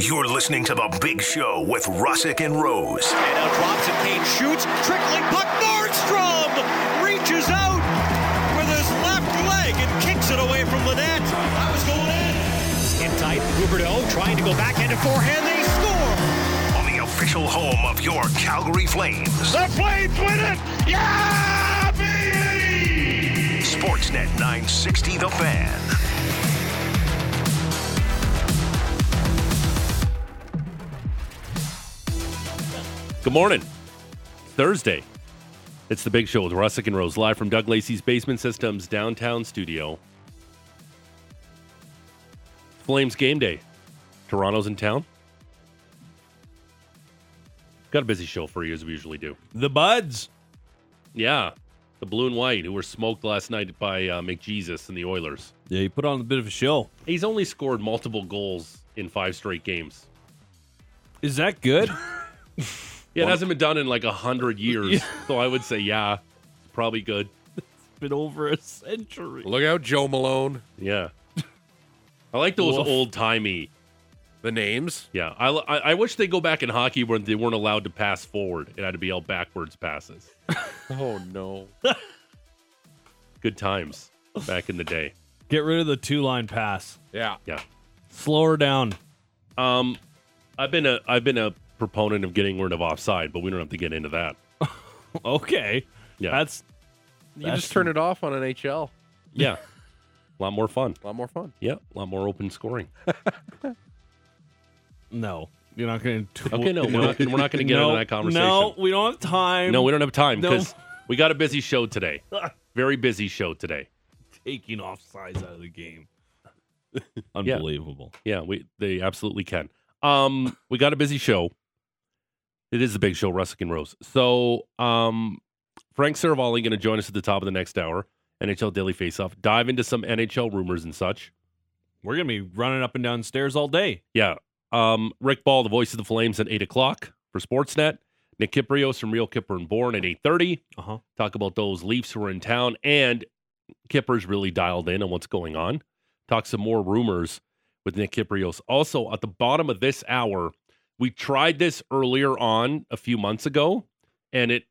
You're listening to The Big Show with Russick and Rose. And now drops it, Kane shoots, trickling puck, Nordstrom reaches out with his left leg and kicks it away from the net. That was going in. In tight, Huberdeau trying to go back into forehand, they score. On the official home of your Calgary Flames. The Flames win it! Yeah, baby! Sportsnet 960 The Fan. Good morning. Thursday. It's the big show with Russick and Rose live from Doug Lacey's Basement Systems downtown studio. Flames game day. Toronto's in town. Got a busy show for you as we usually do. The Buds. Yeah, the blue and white who were smoked last night by uh, McJesus and the Oilers. Yeah, he put on a bit of a show. He's only scored multiple goals in five straight games. Is that good? Yeah, it hasn't been done in like a hundred years. So I would say, yeah, it's probably good. It's been over a century. Look out, Joe Malone. Yeah. I like those Woof. old timey. The names. Yeah, I, I, I wish they go back in hockey where they weren't allowed to pass forward. It had to be all backwards passes. Oh no. Good times back in the day. Get rid of the two line pass. Yeah. Yeah. Slow her down. Um, I've been a I've been a proponent of getting rid of offside, but we don't have to get into that. Okay. Yeah. That's You That's- just turn it off on NHL. Yeah, a lot more fun. A lot more fun. Yeah, a lot more open scoring. no. You're not going to. Okay, no, we're not gonna- we're not gonna get into that conversation. No, we don't have time. No, we don't have time No. because we got a busy show today. Very busy show today. taking off sides out of the game. Unbelievable. Yeah, we they absolutely can. Um, we got a busy show. It is a big show, Russick and Rose. So, um, Frank Seravalli going to join us at the top of the next hour. NHL Daily Faceoff. Dive into some NHL rumors and such. We're going to be running up and down stairs all day. Yeah. Um, Rick Ball, the voice of the Flames, at eight o'clock for Sportsnet. Nick Kypreos from Real Kyper and Bourne at eight thirty. Uh huh. Talk about those Leafs who are in town, and Kipper's really dialed in on what's going on. Talk some more rumors with Nick Kypreos. Also, at the bottom of this hour, we tried this earlier on a few months ago, and it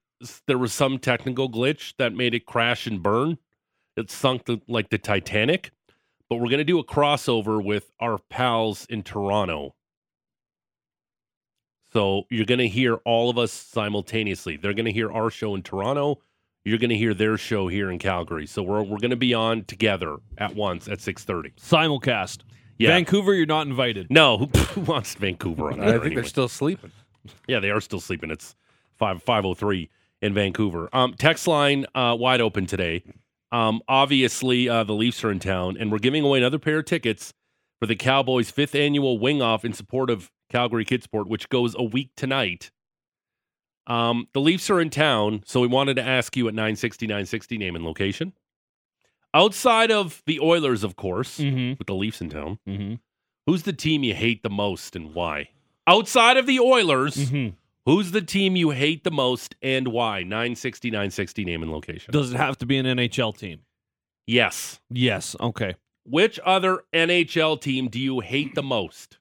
there was some technical glitch that made it crash and burn. It sunk the, like the Titanic. But we're going to do a crossover with our pals in Toronto. So you're going to hear all of us simultaneously. They're going to hear our show in Toronto. You're going to hear their show here in Calgary. So we're we're going to be on together at once at 6:30. Simulcast. Yeah. Vancouver, you're not invited. No, who, who wants Vancouver on I think anyway? they're still sleeping. Yeah, they are still sleeping. It's five five oh three in Vancouver. Um, text line uh, wide open today. Um, obviously, uh, the Leafs are in town, and we're giving away another pair of tickets for the Cowboys' fifth annual Wing Off in support of Calgary Kidsport, which goes a week tonight. Um, the Leafs are in town, so we wanted to ask you at 960 960 name and location. Outside of the Oilers, of course, Mm-hmm. with the Leafs in town, Mm-hmm. who's the team you hate the most and why? Outside of the Oilers, Mm-hmm. Who's the team you hate the most and why? 960, 960 name and location. Does it have to be an NHL team? yes. Yes. Okay. Which other NHL team do you hate the most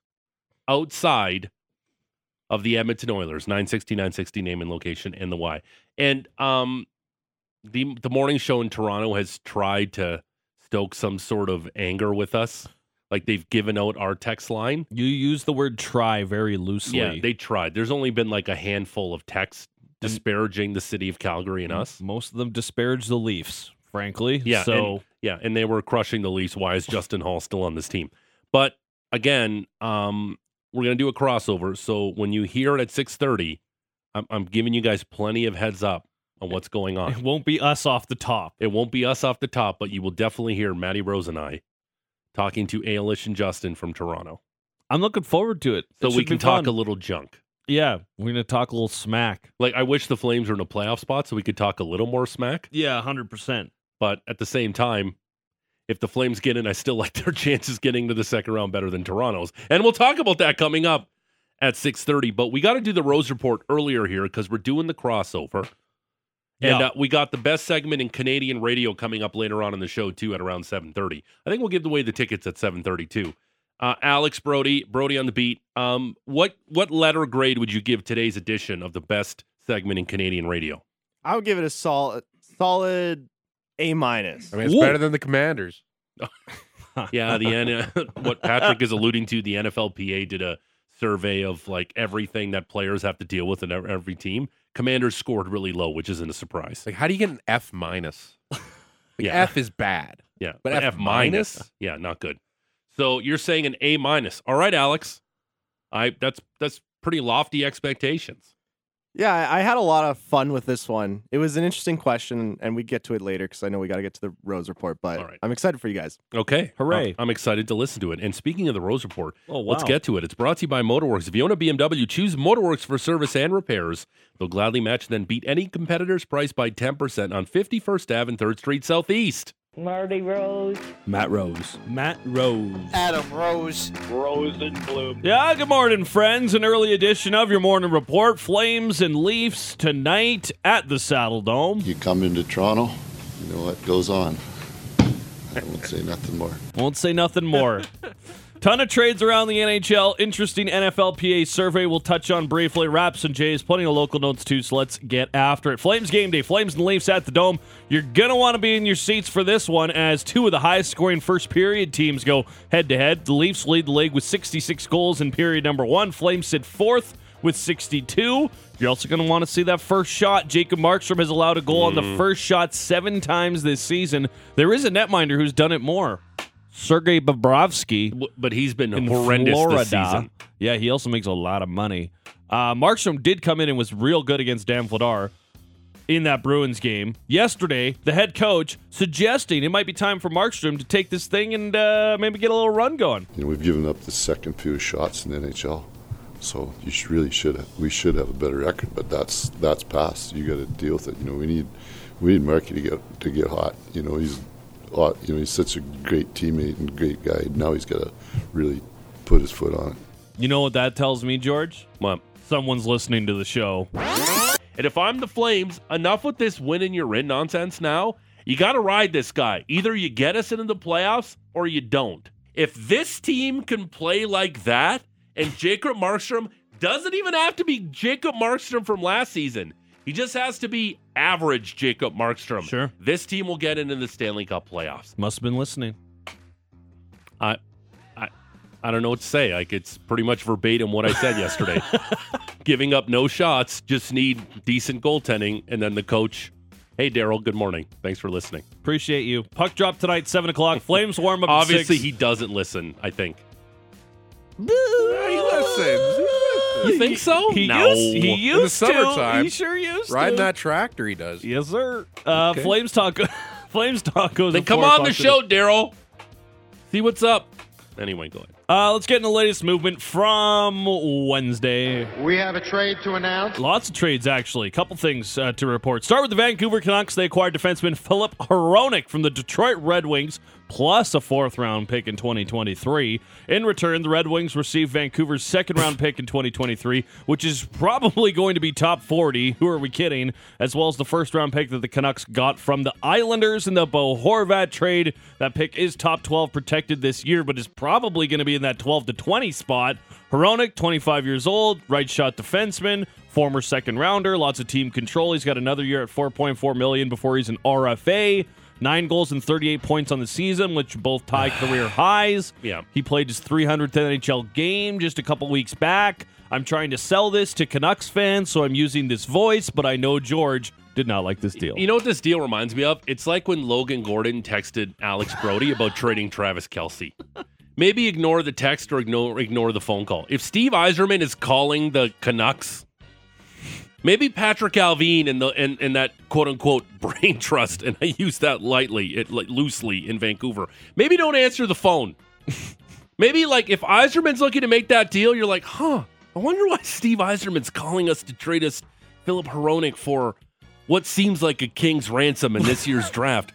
outside of the Edmonton Oilers? 960, 960 name and location and the why. And um the the morning show in Toronto has tried to stoke some sort of anger with us. Like they've given out our text line. You use the word try very loosely. Yeah, they tried. There's only been like a handful of texts disparaging the city of Calgary and us. Most of them disparage the Leafs, frankly. Yeah, So Yeah, and they were crushing the Leafs. Why is Justin Holl still on this team? But again, um, we're gonna do a crossover. So when you hear it at six thirty, I'm, I'm giving you guys plenty of heads up on what's going on. it won't be us off the top. It won't be us off the top, but you will definitely hear Maddie Rose and I talking to Ailish and Justin from Toronto. I'm looking forward to it. So It we can talk fun. a little junk. Yeah, we're gonna talk a little smack. Like I wish the Flames were in a playoff spot so we could talk a little more smack. Yeah, hundred percent. But at the same time, if the Flames get in, I still like their chances getting to the second round better than Toronto's. And we'll talk about that coming up at 6:30. But we got to do the Rose Report earlier here because we're doing the crossover. And Yeah. uh, we got the best segment in Canadian radio coming up later on in the show too at around 7:30. I think we'll give away the tickets at 7:30 too. Uh, Alex Brody, Brody on the beat. Um, what what letter grade would you give today's edition of the best segment in Canadian radio? I would give it a solid, solid A minus. I mean, it's Whoa. better than the Commanders. Yeah, the N- what Patrick is alluding to, the NFLPA did a survey of like everything that players have to deal with in every team. Commanders scored really low, which isn't a surprise. Like, how do you get an F minus? Like, Yeah. F is bad. Yeah, But F minus? Yeah, not good. So you're saying an A minus. All right, Alex. I that's that's pretty lofty expectations. Yeah, I I had a lot of fun with this one. It was an interesting question, and we get to it later because I know we got to get to the Rose report. But All right. I'm excited for you guys. Okay. Hooray. I'm, I'm excited to listen to it. And speaking of the Rose Report, Oh, wow. let's get to it. It's brought to you by Motorworks. If you own a BMW, choose Motorworks for service and repairs. They'll gladly match and then beat any competitor's price by 10% on 51st Ave and 3rd Street Southeast. Marty Rose. Matt Rose. Matt Rose. Adam Rose. Rose and Bloom. Yeah, good morning, friends. An early edition of your morning report. Flames and Leafs tonight at the Saddledome. You come into Toronto, you know what goes on. I won't say nothing more. Won't say nothing more. Ton of trades around the NHL. Interesting NFLPA survey we'll touch on briefly. Raps and Jays, plenty of local notes too, so let's get after it. Flames game day. Flames and Leafs at the Dome. You're going to want to be in your seats for this one as two of the highest scoring first period teams go head to head. The Leafs lead the league with 66 goals in period number one. Flames sit fourth with 62. You're also going to want to see that first shot. Jacob Markstrom has allowed a goal on the hmm. first shot seven times this season. There is a netminder who's done it more. Sergei Bobrovsky W- But he's been in horrendous Florida. this season. Yeah, he also makes a lot of money. Uh, Markstrom did come in and was real good against Dan Vladar in that Bruins game. Yesterday, the head coach suggesting it might be time for Markstrom to take this thing and uh, maybe get a little run going. You know, we've given up the second fewest shots in the NHL, so you should, really should have, we should have a better record. But that's that's past. You got to deal with it. You know, we need we need Marky to get to get hot. You know, he's hot. You know, he's such a great teammate and great guy. Now he's got to really put his foot on it. You know what that tells me, George? Well, Someone's listening to the show. And if I'm the Flames, enough with this win and you're in nonsense now. You got to ride this guy. Either you get us into the playoffs or you don't. If this team can play like that, and Jacob Markstrom doesn't even have to be Jacob Markstrom from last season, he just has to be average Jacob Markstrom. Sure. This team will get into the Stanley Cup playoffs. Must have been listening. I, I, I don't know what to say. Like it's pretty much verbatim what I said yesterday. Giving up no shots, just need decent goaltending, and then the coach. Hey, Daryl. Good morning. Thanks for listening. Appreciate you. Puck drop tonight, 7 o'clock. Flames warm up at Obviously, six. he doesn't listen. I think. He listens. You think so? He no. used, he used In the used to. summertime, He sure used Riding to. that tractor, he does. Yes, sir. Uh, Okay. Flames talk. Flames talk goes. Then at come four on the o'clock show. Daryl. See what's up. Anyway, go ahead. Uh, let's get in the latest movement from Wednesday. We have a trade to announce. Lots of trades, actually. A couple things uh, to report. Start with the Vancouver Canucks. They acquired defenseman Filip Hronek from the Detroit Red Wings, plus a fourth round pick in 2023. In return, the Red Wings received Vancouver's second round pick in 2023, which is probably going to be top 40. Who are we kidding? As well as the first round pick that the Canucks got from the Islanders in the Bo Horvat trade. That pick is top 12 protected this year, but is probably going to be in that 12 to 20 spot. Hronek, 25 years old, right shot defenseman, former second rounder, lots of team control. He's got another year at 4.4 million before he's an RFA. Nine goals and 38 points on the season, which both tie career highs. Yeah. He played his 300th NHL game just a couple weeks back. I'm trying to sell this to Canucks fans, so I'm using this voice, but I know George did not like this deal. You know what this deal reminds me of? It's like when Logan Gordon texted Alex Brody about trading Travis Kelce. Maybe ignore the text or ignore ignore the phone call. If Steve Yzerman is calling the Canucks, maybe Patrik Allvin and the and, and that quote unquote brain trust, and I use that lightly, it like loosely in Vancouver. Maybe don't answer the phone. maybe like if Yzerman's looking to make that deal, you're like, huh? I wonder why Steve Yzerman's calling us to trade us Filip Hronek for what seems like a king's ransom in this year's draft.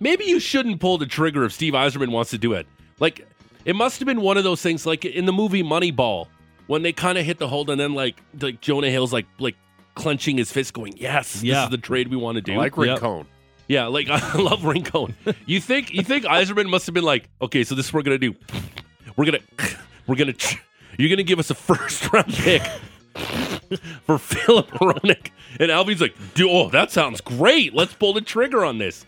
Maybe you shouldn't pull the trigger if Steve Yzerman wants to do it. Like, it must have been one of those things, like in the movie Moneyball, when they kind of hit the hold, and then like like Jonah Hill's like like clenching his fist, going, "Yes, this is the trade we want to do." I like Yep. Rincon. yeah, like I love Rincon. you think you think Yzerman must have been like, "Okay, so this is what we're gonna do." we're gonna we're gonna tr- you're gonna give us a first round pick for Filip Hronek. And Alvy's like, "Dude, oh, that sounds great. Let's pull the trigger on this.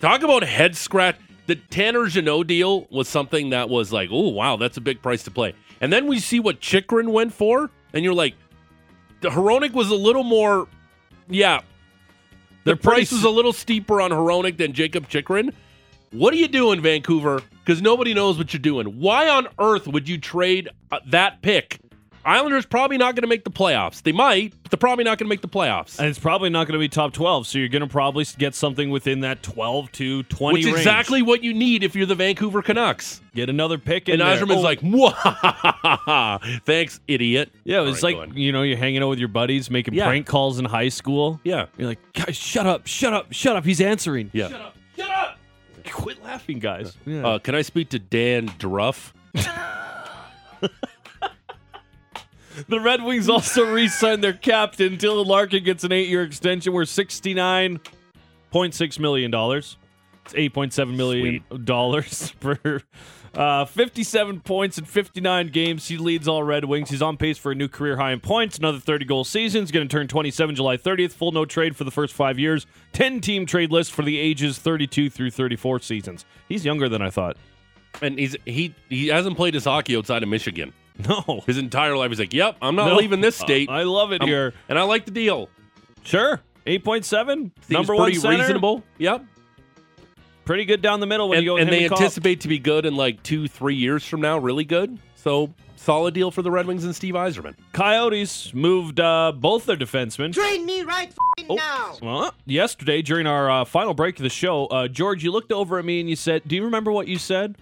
Talk about head scratch. The Tanner Jeannot deal was something that was like, oh wow, that's a big price to play. And then we see what Chychrun went for, and you're like, the Hronek was a little more, yeah. The price was a little steeper on Hronek than Jacob Chychrun. What are you doing, Vancouver? Because nobody knows what you're doing. Why on earth would you trade uh, that pick? Islanders probably not going to make the playoffs. They might, but they're probably not going to make the playoffs. And it's probably not going to be top 12, so you're going to probably get something within that 12 to 20 Which is range. exactly what you need if you're the Vancouver Canucks. Get another pick in And there. Osterman's Oh, like, "Mwah, thanks, idiot. yeah, it was All right, like, go on. you know, you're hanging out with your buddies, making Yeah. prank calls in high school. yeah, You're like, guys, shut up, shut up, shut up. He's answering. yeah. Shut up, shut up. Quit laughing, guys. Yeah. Uh, can I speak to Dan Druff? The Red Wings also re-signed their captain. Dylan Larkin gets an eight-year extension worth sixty-nine point six million dollars. It's eight point seven million dollars for uh, fifty-seven points in fifty-nine games. He leads all Red Wings. He's on pace for a new career high in points. Another thirty-goal season. He's going to turn twenty-seven July thirtieth. Full no trade for the first five years. Ten-team trade list for the ages thirty-two through thirty-four seasons. He's younger than I thought. And he's he he hasn't played his hockey outside of Michigan No, his entire life. He's like, "Yep, I'm not No. leaving this state." I love it I'm- here. and I like the deal. Sure. 8.7. Seems Number one pretty center. reasonable. Yep. Pretty good down the middle when and, you go with and they and Cobb. anticipate to be good in like two, three years from now. Really good. So solid deal for the Red Wings and Steve Yzerman. Coyotes moved uh, both their defensemen. Train me right Oh, now. Well, yesterday during our uh, final break of the show, uh, George, you looked over at me and you said, "Do you remember what you said?"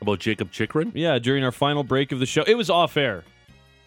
About Jacob Chychrun? Yeah, during our final break of the show, it was off air.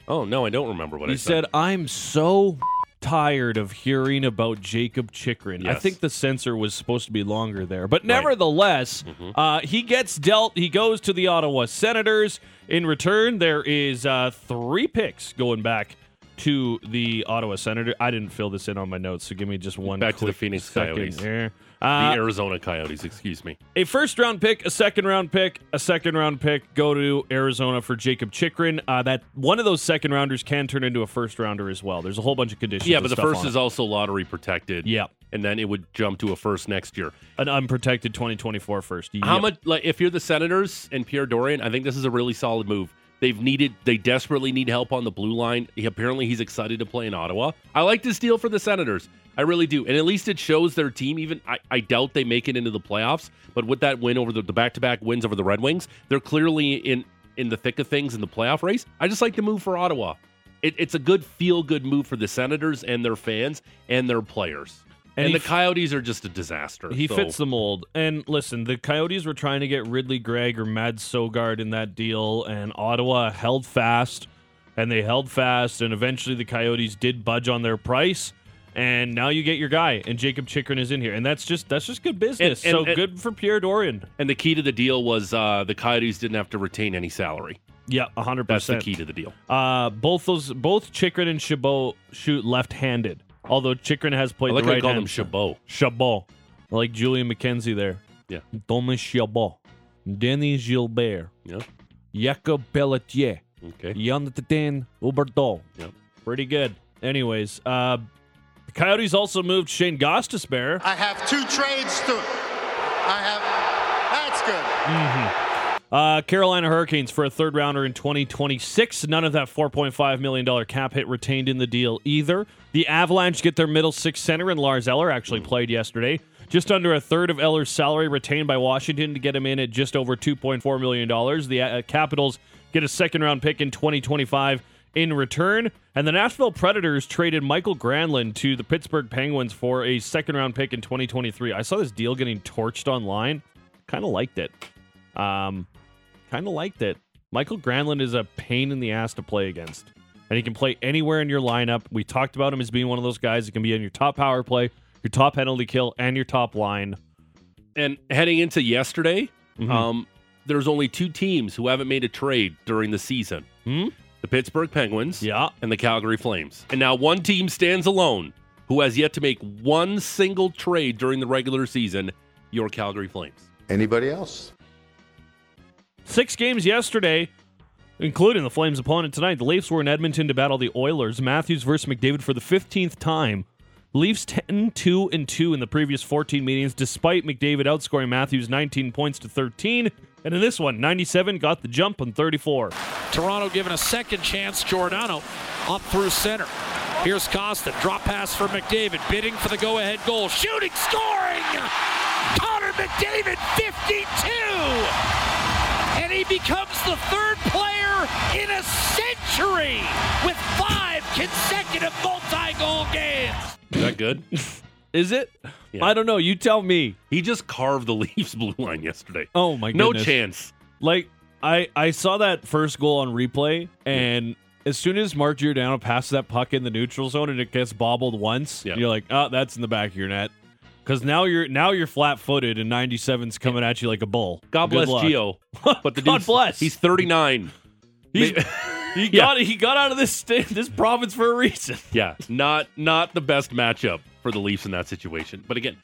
Oh no, I don't remember what I You said, "I'm so tired of hearing about Jacob Chychrun." I think the censor was supposed to be longer there, but Right. Mm-hmm. nevertheless, uh, he gets dealt. He goes to the Ottawa Senators. In return, there is uh, three picks going back to the Ottawa Senator. I didn't fill this in on my notes, so give me just one. Back to the Phoenix second Coyotes. here. The Uh, Arizona Coyotes, excuse me. a first round pick, a second round pick, a second round pick go to Arizona for Jacob Chychrun. Uh, that one of those second rounders can turn into a first rounder as well. There's a whole bunch of conditions. Yeah, but the first is it. also lottery protected. yeah, And then it would jump to a first next year. an unprotected 2024 first. How much like if you're the Senators and Pierre Dorion, I think this is a really solid move. They've needed they desperately need help on the blue line. He, apparently he's excited to play in Ottawa. I like this deal for the Senators. I really do. And at least it shows their team even I, I doubt they make it into the playoffs, but with that win over the, back-to-back wins over the Red Wings, they're clearly in in the thick of things in the playoff race. I just like the move for Ottawa. It, it's a good feel-good move for the Senators and their fans and their players. And And, the f- Coyotes are just a disaster. He so- fits the mold. And listen, the Coyotes were trying to get Ridly Greig or Mads Sogaard in that deal, and Ottawa held fast, and they held fast, and eventually the Coyotes did budge on their price. And now you get your guy, and Jacob Chychrun is in here, and that's just that's just good business. And- and- so good for Pierre Dorion. And the key to the deal was uh, the Coyotes didn't have to retain any salary. Yeah, hundred That's the key to the deal. Uh, both those, both Chychrun and Chabot shoot left-handed. Although Chychrun has I played like the how right you call hand. them Chabot. Chabot. I like Julian McKenzie there. Yeah. Thomas Chabot. Denny Gilbert. Yeah. Jacob Pelletier. Okay. Jonathan Huberdeau. Yep. Pretty good. Anyways, uh, the Coyotes also moved Shane Gostisbehere. I have two trades to. I have. That's good. Uh, Carolina Hurricanes for a third rounder in 2026. None of that $4.5 million cap hit retained in the deal either. The Avalanche get their middle six center, and Lars Eller actually played yesterday. Just under a third of Eller's salary retained by Washington to get him in at just over $2.4 million. The uh, Capitals get a second round pick in 2025 in return. And the Nashville Predators traded Michael Granlund to the Pittsburgh Penguins for a second round pick in 2023. I saw this deal getting torched online. Kind of liked it. Um, kind of liked it. Michael Granlund is a pain in the ass to play against, and he can play anywhere in your lineup. We talked about him as being one of those guys that can be in your top power play, your top penalty kill, and your top line. And heading into yesterday, Mhm. um, there's only two teams who haven't made a trade during the season Hmm? the Pittsburgh Penguins Yeah, and the Calgary Flames. And now one team stands alone who has yet to make one single trade during the regular season your Calgary Flames. Anybody else? Six games yesterday, including the Flames' opponent tonight. The Leafs were in Edmonton to battle the Oilers. Matthews versus McDavid for the 15th time. Leafs 10 2 and 2 in the previous 14 meetings, despite McDavid outscoring Matthews 19 points to 13. And in this one, 97 got the jump on 34. Toronto given a second chance. Giordano up through center. Here's Costa. Drop pass for McDavid. Bidding for the go ahead goal. Shooting, scoring! Connor McDavid, 52! And he becomes the third player in a century with five consecutive multi goal games. Is that good? Is it? Yeah. I don't know. You tell me. he just carved the Leafs blue line yesterday. Oh my goodness. No chance. Like I I saw that first goal on replay, and as soon as Mark Giordano passes that puck in the neutral zone and it gets bobbled once, Yeah. you're like, oh, that's in the back of your net. Because now you're now you're flat footed and 97's coming at you like a bull. God Good bless luck. Gio. But the God bless. He's 39. He's, May- he Yeah. got he got out of this sta- this province for a reason. Yeah, not not the best matchup for the Leafs in that situation. But again,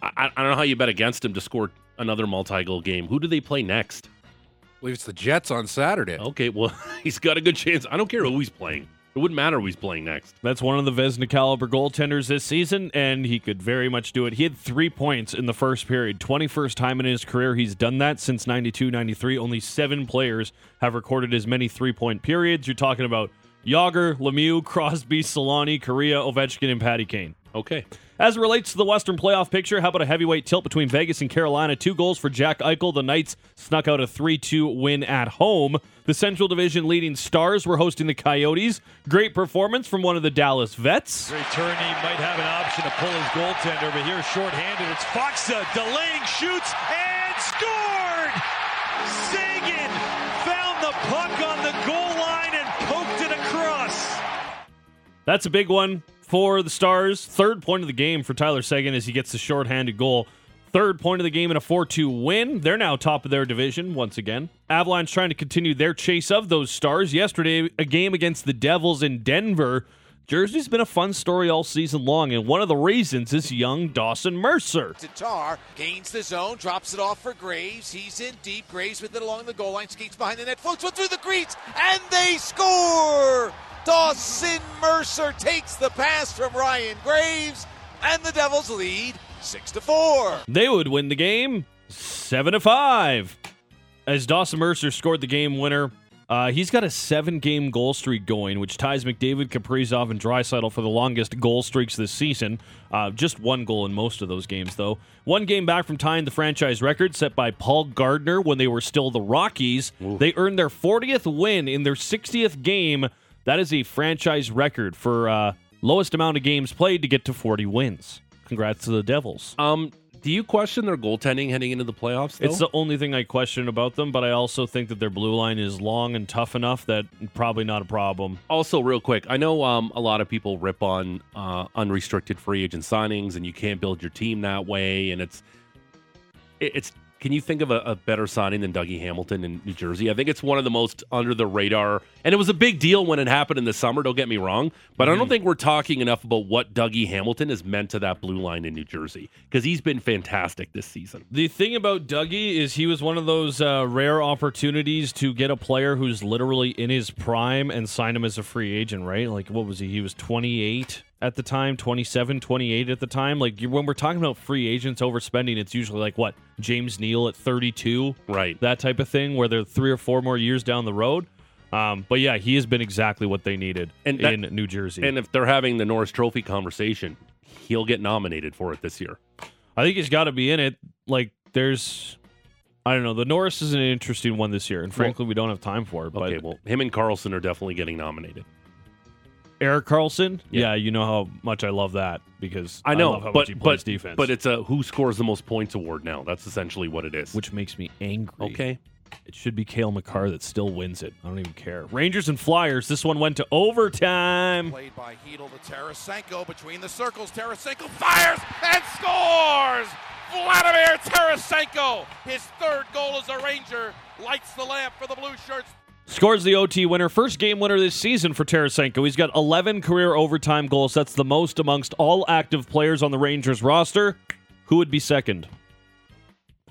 I, I don't know how you bet against him to score another multi-goal game. Who do they play next? I believe it's the Jets on Saturday. Okay, well, he's got a good chance. I don't care who he's playing. It wouldn't matter who he's playing next. That's one of the Vezina caliber goaltenders this season, and he could very much do it. He had three points in the first period. 21st time in his career he's done that since 92 93. Only seven players have recorded as many three point periods. You're talking about Jagr, Lemieux, Crosby, Selanne, Kariya, Ovechkin, and Patty Kane. Okay. As it relates to the Western playoff picture, how about a heavyweight tilt between Vegas and Carolina? Two goals for Jack Eichel. The Knights snuck out a 3 2 win at home. The Central Division leading Stars were hosting the Coyotes. Great performance from one of the Dallas vets. Return, he might have an option to pull his goaltender, but here shorthanded. It's Faksa delaying, shoots, and scored! Seguin found the puck on the goal line and poked it across. That's a big one for the Stars. Third point of the game for Tyler Seguin as he gets the shorthanded goal. Third point of the game in a 4 2 win. They're now top of their division once again. Avalanche trying to continue their chase of those stars. Yesterday, a game against the Devils in Denver. Jersey's been a fun story all season long, and one of the reasons is young Dawson Mercer. Tatar gains the zone, drops it off for Graves. He's in deep. Graves with it along the goal line, skates behind the net, floats one through the crease, and they score! Dawson Mercer takes the pass from Ryan Graves, and the Devils lead six to four. They would win the game 7 to 5. As Dawson Mercer scored the game winner, uh, he's got a seven game goal streak going, which ties McDavid, Kaprizov, and Draisaitl for the longest goal streaks this season. Uh, just one goal in most of those games, though. One game back from tying the franchise record set by Paul Gardner when they were still the Rockies. They earned their 40th win in their 60th game. That is a franchise record for uh, lowest amount of games played to get to 40 wins. Congrats to the Devils. Um, do you question their goaltending heading into the playoffs? Though? It's the only thing I question about them, but I also think that their blue line is long and tough enough that probably not a problem. also real quick. I know um, a lot of people rip on uh, unrestricted free agent signings, and you can't build your team that way. And it's it's. Can you think of a, a better signing than Dougie Hamilton in New Jersey? I think it's one of the most under the radar, and it was a big deal when it happened in the summer. Don't get me wrong, but I don't think we're talking enough about what Dougie Hamilton has meant to that blue line in New Jersey because he's been fantastic this season. The thing about Dougie is he was one of those uh, rare opportunities to get a player who's literally in his prime and sign him as a free agent, right? Like, what was he? He was 28 at the time, 27, 28 at the time. Like, when we're talking about free agents overspending, it's usually like what? James Neal at 32, Right. that type of thing, where they're three or four more years down the road. Um, but yeah, he has been exactly what they needed And that- in New Jersey. And if they're having the Norris Trophy conversation, he'll get nominated for it this year. I think he's got to be in it. Like, there's, I don't know. The Norris is an interesting one this year, and frankly, we don't have time for it. But Okay, well, him and Karlsson are definitely getting nominated. Erik Karlsson, Yeah. yeah. you know how much I love that because I know, love how but much he plays but defense, but it's a who scores the most points award now. That's essentially what it is. which makes me angry. okay, it should be Cale Makar that still wins it. I don't even care. Rangers and Flyers. This one went to overtime. Played by Hedel to Tarasenko between the circles. Tarasenko fires and scores! Vladimir Tarasenko, his third goal as a Ranger, lights the lamp for the Blue Shirts. Scores the OT winner, first game winner this season for Tarasenko. He's got 11 career overtime goals. That's the most amongst all active players on the Rangers roster. Who would be second?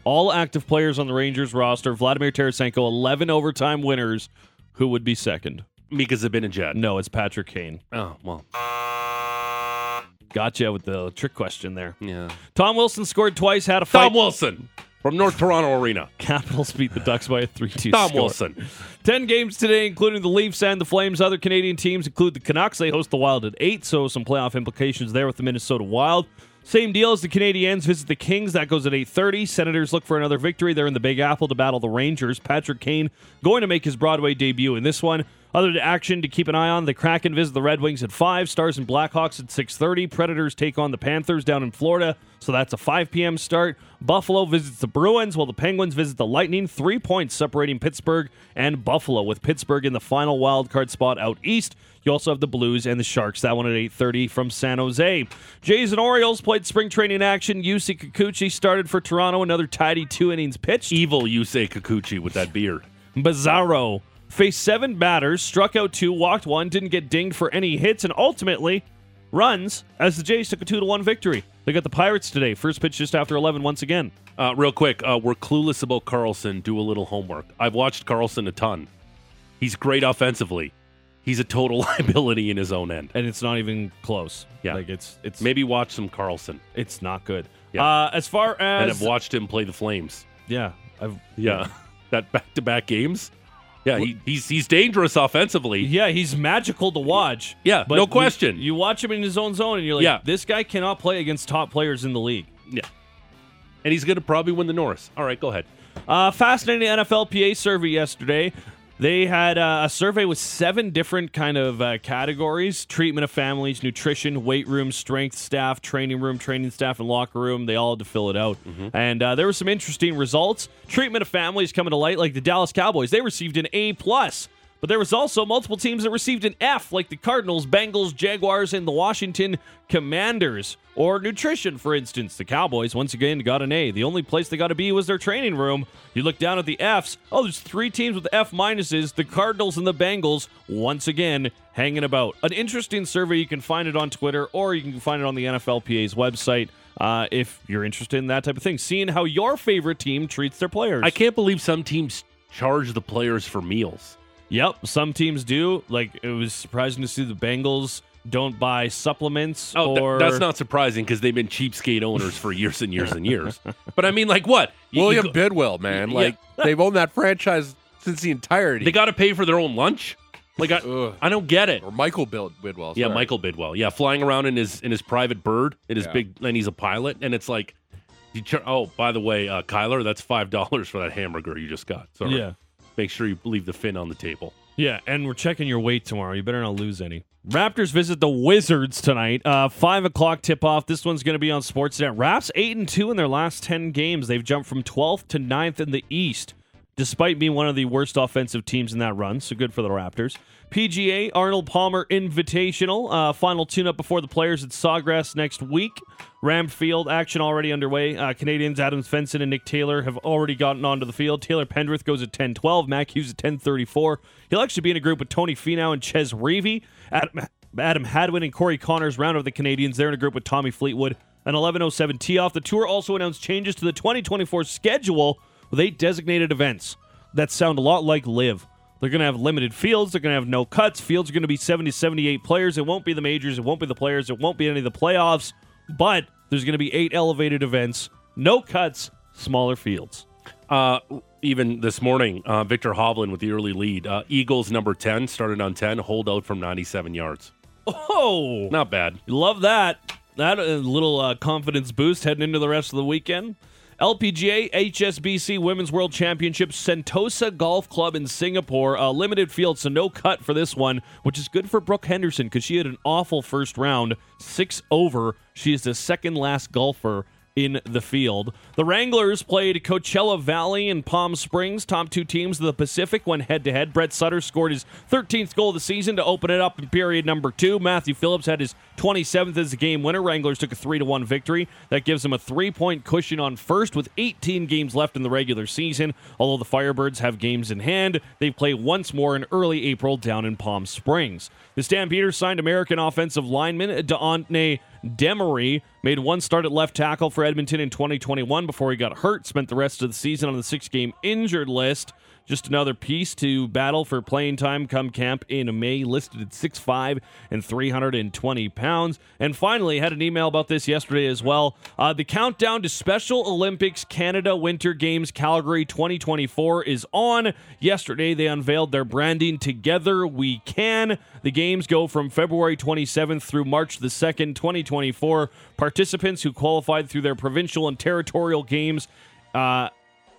All active players on the Rangers roster: Vladimir Tarasenko, 11 overtime winners. Who would be second? Mika Zibanejad. No, it's Patrick Kane. Oh well. Gotcha with the trick question there. Yeah. Tom Wilson scored twice, had a fight. Tom Wilson from North Toronto Arena. Capitals beat the Ducks by a 3 2 Tom score. Wilson. 10 games today, including the Leafs and the Flames. Other Canadian teams include the Canucks. They host the Wild at 8, so some playoff implications there with the Minnesota Wild. Same deal as the Canadiens visit the Kings. That goes at 8:30. Senators look for another victory. They're in the Big Apple to battle the Rangers. Patrick Kane going to make his Broadway debut in this one. Other action to keep an eye on: the Kraken visit the Red Wings at five. Stars and Blackhawks at 6:30. Predators take on the Panthers down in Florida, so that's a 5 p.m. start. Buffalo visits the Bruins, while the Penguins visit the Lightning. Three points separating Pittsburgh and Buffalo, with Pittsburgh in the final wild card spot out east. You also have the Blues and the Sharks. That one at 8:30 from San Jose. Jays and Orioles played spring training action. Yusei Kikuchi started for Toronto. Another tidy two innings pitched. Evil Yusei Kikuchi with that beard. Bizarro faced seven batters, struck out two, walked one, didn't get dinged for any hits, and ultimately runs as the Jays took a two to one victory. They got the Pirates today. First pitch just after 11 once again. Uh, real quick, uh, we're clueless about Karlsson. Do a little homework. I've watched Karlsson a ton. He's great offensively. He's a total liability in his own end. And it's not even close. Yeah. Like it's it's Maybe watch some Karlsson. it's not good. Yeah. Uh, as far And as I've watched him play the Flames. yeah, I've Yeah. that back to back games. Yeah, he, he's he's dangerous offensively. Yeah, he's magical to watch. Yeah, no question. You watch him in his own zone, and you're like, Yeah. this guy cannot play against top players in the league. Yeah. And he's going to probably win the Norris. All right, go ahead. Uh, fascinating NFLPA survey yesterday. They had uh, a survey with seven different kind of uh, categories: treatment of families, nutrition, weight room, strength staff, training room, training staff, and locker room. They all had to fill it out, and uh, there were some interesting results. Treatment of families coming to light, like the Dallas Cowboys, they received an A plus. But there was also multiple teams that received an F, like the Cardinals, Bengals, Jaguars, and the Washington Commanders. Or nutrition, for instance. The Cowboys, once again, got an A. The only place they got a B was their training room. You look down at the Fs. Oh, there's three teams with F minuses. The Cardinals and the Bengals, once again, hanging about. An interesting survey. You can find it on Twitter or you can find it on the NFLPA's website. Uh, if you're interested in that type of thing, seeing how your favorite team treats their players. I can't believe some teams charge the players for meals. Yep, some teams do. Like it was surprising to see the Bengals don't buy supplements Oh, th- that's not surprising because they've been cheapskate owners for years and years and years. But I mean, like what? You- you William go- Bidwill, man. Yeah. Like they've owned that franchise since the entirety. they got to pay for their own lunch. Like I, I don't get it. or Michael Bid- Bidwill. Yeah, sorry. Michael Bidwill. Yeah, flying around in his in his private bird in his Yeah. big, and he's a pilot, and it's like, you char- oh, by the way, uh, Kyler, that's five dollars for that hamburger you just got. Sorry. Yeah. Make sure you leave the fin on the table. Yeah, and we're checking your weight tomorrow. You better not lose any. Raptors visit the Wizards tonight. Uh, Five o'clock tip off. This one's going to be on Sportsnet. Raps eight and two in their last ten games. They've jumped from 12th to 9th in the East, despite being one of the worst offensive teams in that run. So good for the Raptors. PGA Arnold Palmer Invitational. Uh, final tune-up before the players at Sawgrass next week. Ram Field action already underway. Uh, Canadians Adam Svensson and Nick Taylor have already gotten onto the field. Taylor Pendrith goes at 10-12. Mac Hughes at 10-34. He'll actually be in a group with Tony Finau and Chez Reavie. Adam, Adam Hadwin and Corey Conners round of the Canadians. They're in a group with Tommy Fleetwood. An 11.07 tee-off. The tour also announced changes to the 2024 schedule with eight designated events that sound a lot like LIV. They're going to have limited fields. They're going to have no cuts. Fields are going to be 70 78 players. It won't be the majors. It won't be the players. It won't be any of the playoffs. But there's going to be eight elevated events, no cuts, smaller fields. Uh, even this morning, uh, Viktor Hovland with the early lead. Uh, Eagles number ten started on ten, hold out from ninety-seven yards. Oh, Not bad. love that. That a little uh, confidence boost heading into the rest of the weekend. LPGA HSBC Women's World Championship Sentosa Golf Club in Singapore. A limited field, so no cut for this one, which is good for Brooke Henderson because she had an awful first round, six over. She is the second last golfer in the field. The Wranglers played Coachella Valley and Palm Springs, top two teams of the Pacific, went head to head. Brett Sutter scored his 13th goal of the season to open it up in period number two. Matthew Phillips had his 27th as a game winner. Wranglers took a 3 1 victory. That gives them a three point cushion on first with 18 games left in the regular season. Although the Firebirds have games in hand, they play once more in early April down in Palm Springs. The Stampeders signed American offensive lineman Deontay Demery. Made one start at left tackle for Edmonton in 2021 before he got hurt. Spent the rest of the season on the six game injured list. Just another piece to battle for playing time come camp in May, listed at 6'5 and 320 pounds. And finally, had an email about this yesterday as well. Uh, the countdown to Special Olympics Canada Winter Games Calgary 2024 is on. Yesterday, they unveiled their branding Together We Can. The games go from February 27th through March the 2nd, 2024. Participants who qualified through their provincial and territorial games. Uh,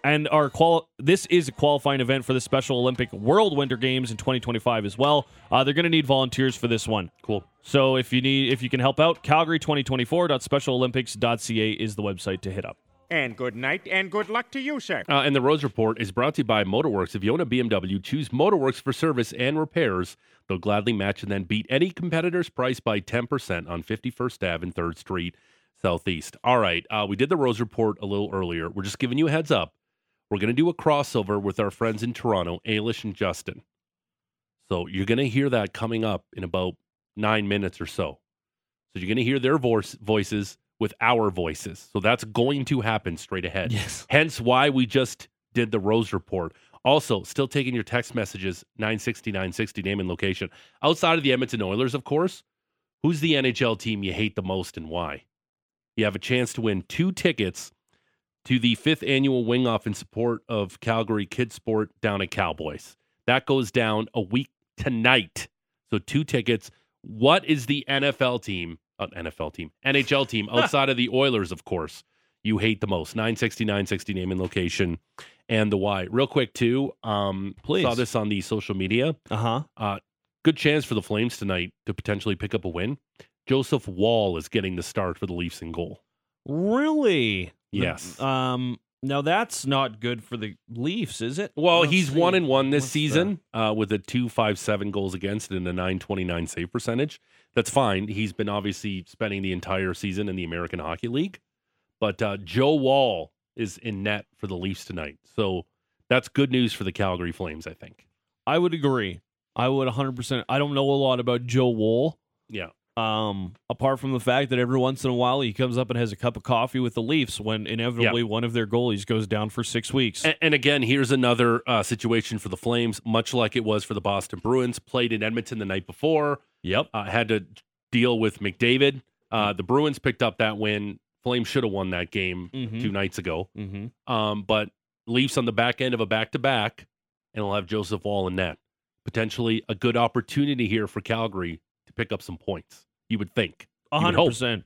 and are qual- this is a qualifying event for the Special Olympic World Winter Games in 2025 as well. Uh, they're going to need volunteers for this one. Cool. So if you need, if you can help out, Calgary2024.specialolympics.ca is the website to hit up. And good night and good luck to you, sir. Uh, and the Rose Report is brought to you by Motorworks. If you own a BMW, choose Motorworks for service and repairs. They'll gladly match and then beat any competitor's price by 10% on 51st Ave and 3rd Street Southeast. All right. Uh, we did the Rose Report a little earlier. We're just giving you a heads up. We're going to do a crossover with our friends in Toronto, Ailish and Justin. So you're going to hear that coming up in about nine minutes or so. So you're going to hear their voice, voices with our voices. So that's going to happen straight ahead. Yes. Hence why we just did the Rose Report. Also, still taking your text messages 960 960 name and location. Outside of the Edmonton Oilers, of course, who's the NHL team you hate the most and why? You have a chance to win two tickets to the fifth annual Wing Off in support of Calgary Kids Sport down at Cowboys. That goes down a week tonight. So two tickets. What is the NFL team, uh, NFL team, NHL team outside of the Oilers, of course, you hate the most? 960, 960 name and location and the why. Real quick, too. Um, Please. Saw this on the social media. Uh-huh. Uh, good chance for the Flames tonight to potentially pick up a win. Joseph Woll is getting the start for the Leafs in goal. Really? Yes. Um. Now that's not good for the Leafs, is it? Well, Let's he's see. one and one this What's season uh, with a two five seven goals against and a nine twenty nine save percentage. That's fine. He's been obviously spending the entire season in the American Hockey League, but uh, Joe Woll is in net for the Leafs tonight, so that's good news for the Calgary Flames. I think. I would agree. I would 100%. I don't know a lot about Joe Woll. Yeah. Um, apart from the fact that every once in a while he comes up and has a cup of coffee with the Leafs when inevitably one of their goalies goes down for six weeks. And, and again, here's another uh, situation for the Flames, much like it was for the Boston Bruins. Played in Edmonton the night before. Yep. Uh, had to deal with McDavid. Uh, the Bruins picked up that win. Flames should have won that game Mhm. two nights ago. mm-hmm. Um, but Leafs on the back end of a back to back, and we'll have Joseph Woll in net. Potentially a good opportunity here for Calgary to pick up some points. You would think. A hundred percent.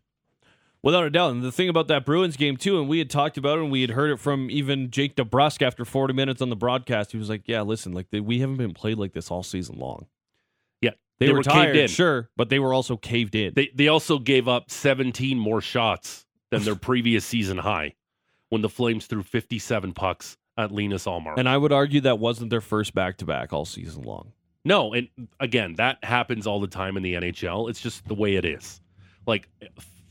Without a doubt. And the thing about that Bruins game too, and we had talked about it and we had heard it from even Jake DeBrusk after 40 minutes on the broadcast. He was like, Yeah, listen, like they, we haven't been played like this all season long. Yeah, They, they were, were caved tired, in. sure, but they were also caved in. They they also gave up 17 more shots than their previous season high when the Flames threw 57 pucks at Linus Ullmark. and I would argue that wasn't their first back to back all season long. No, and again, that happens all the time in the NHL. It's just the way it is. Like